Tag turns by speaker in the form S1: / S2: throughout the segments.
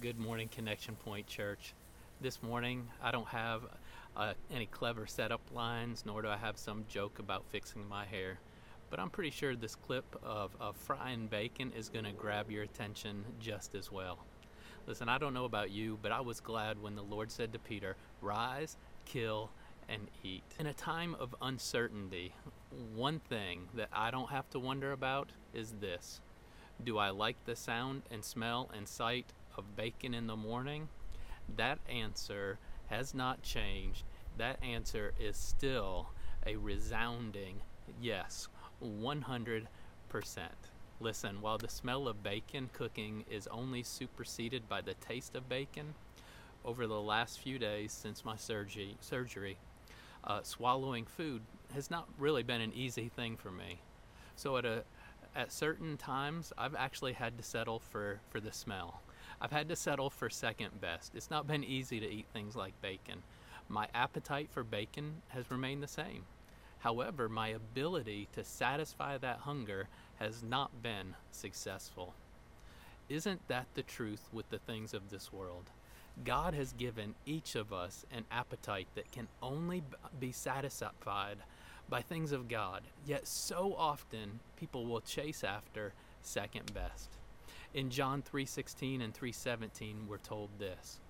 S1: Good morning, Connection Point Church. This morning, I don't have uh, any clever setup lines, nor do I have some joke about fixing my hair. But I'm pretty sure this clip of, of frying bacon is going to grab your attention just as well. Listen, I don't know about you, but I was glad when the Lord said to Peter, Rise, kill, and eat. In a time of uncertainty, one thing that I don't have to wonder about is this Do I like the sound and smell and sight of bacon in the morning? That answer has not changed. That answer is still a resounding yes, 100%. Listen, while the smell of bacon cooking is only superseded by the taste of bacon, over the last few days since my surgery, surgery uh, swallowing food has not really been an easy thing for me. So at a at certain times, I've actually had to settle for for the smell. I've had to settle for second best. It's not been easy to eat things like bacon. My appetite for bacon has remained the same. However, my ability to satisfy that hunger has not been successful. Isn't that the truth with the things of this world? God has given each of us an appetite that can only be satisfied by things of God. Yet so often people will chase after second best. In John 3:16 and 3:17 we're told this: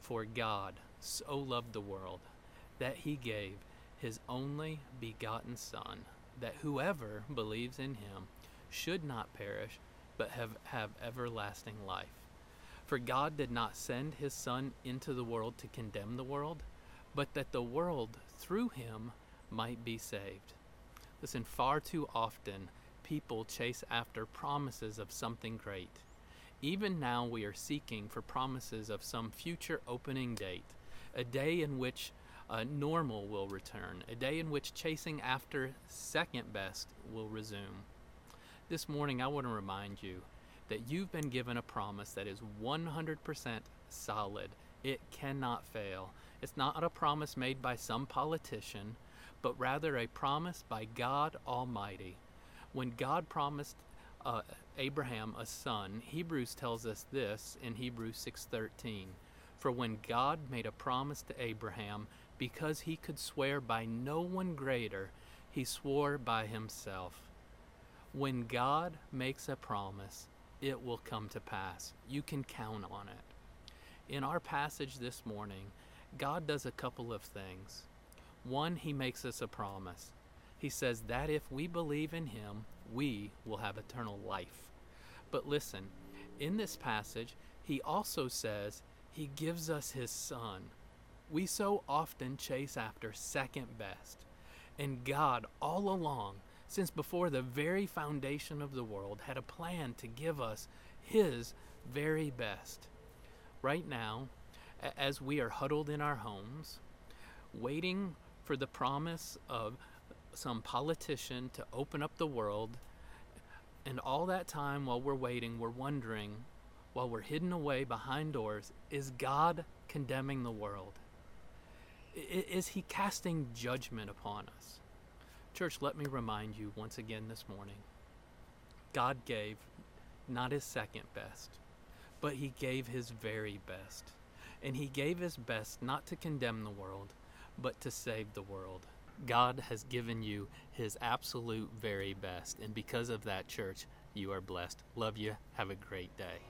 S1: For God so loved the world that he gave his only begotten son that whoever believes in him should not perish but have, have everlasting life. For God did not send his Son into the world to condemn the world, but that the world through him might be saved. Listen, far too often people chase after promises of something great. Even now, we are seeking for promises of some future opening date, a day in which uh, normal will return, a day in which chasing after second best will resume. This morning, I want to remind you that you've been given a promise that is 100% solid. It cannot fail. It's not a promise made by some politician, but rather a promise by God Almighty. When God promised uh, Abraham a son, Hebrews tells us this in Hebrews 6:13. For when God made a promise to Abraham, because he could swear by no one greater, he swore by himself. When God makes a promise, it will come to pass. You can count on it. In our passage this morning, God does a couple of things. One, He makes us a promise. He says that if we believe in Him, we will have eternal life. But listen, in this passage, He also says He gives us His Son. We so often chase after second best. And God, all along, since before the very foundation of the world, had a plan to give us His very best. Right now, as we are huddled in our homes, waiting for the promise of some politician to open up the world, and all that time while we're waiting, we're wondering, while we're hidden away behind doors, is God condemning the world? Is He casting judgment upon us? Church, let me remind you once again this morning God gave not his second best, but he gave his very best. And he gave his best not to condemn the world, but to save the world. God has given you his absolute very best. And because of that, church, you are blessed. Love you. Have a great day.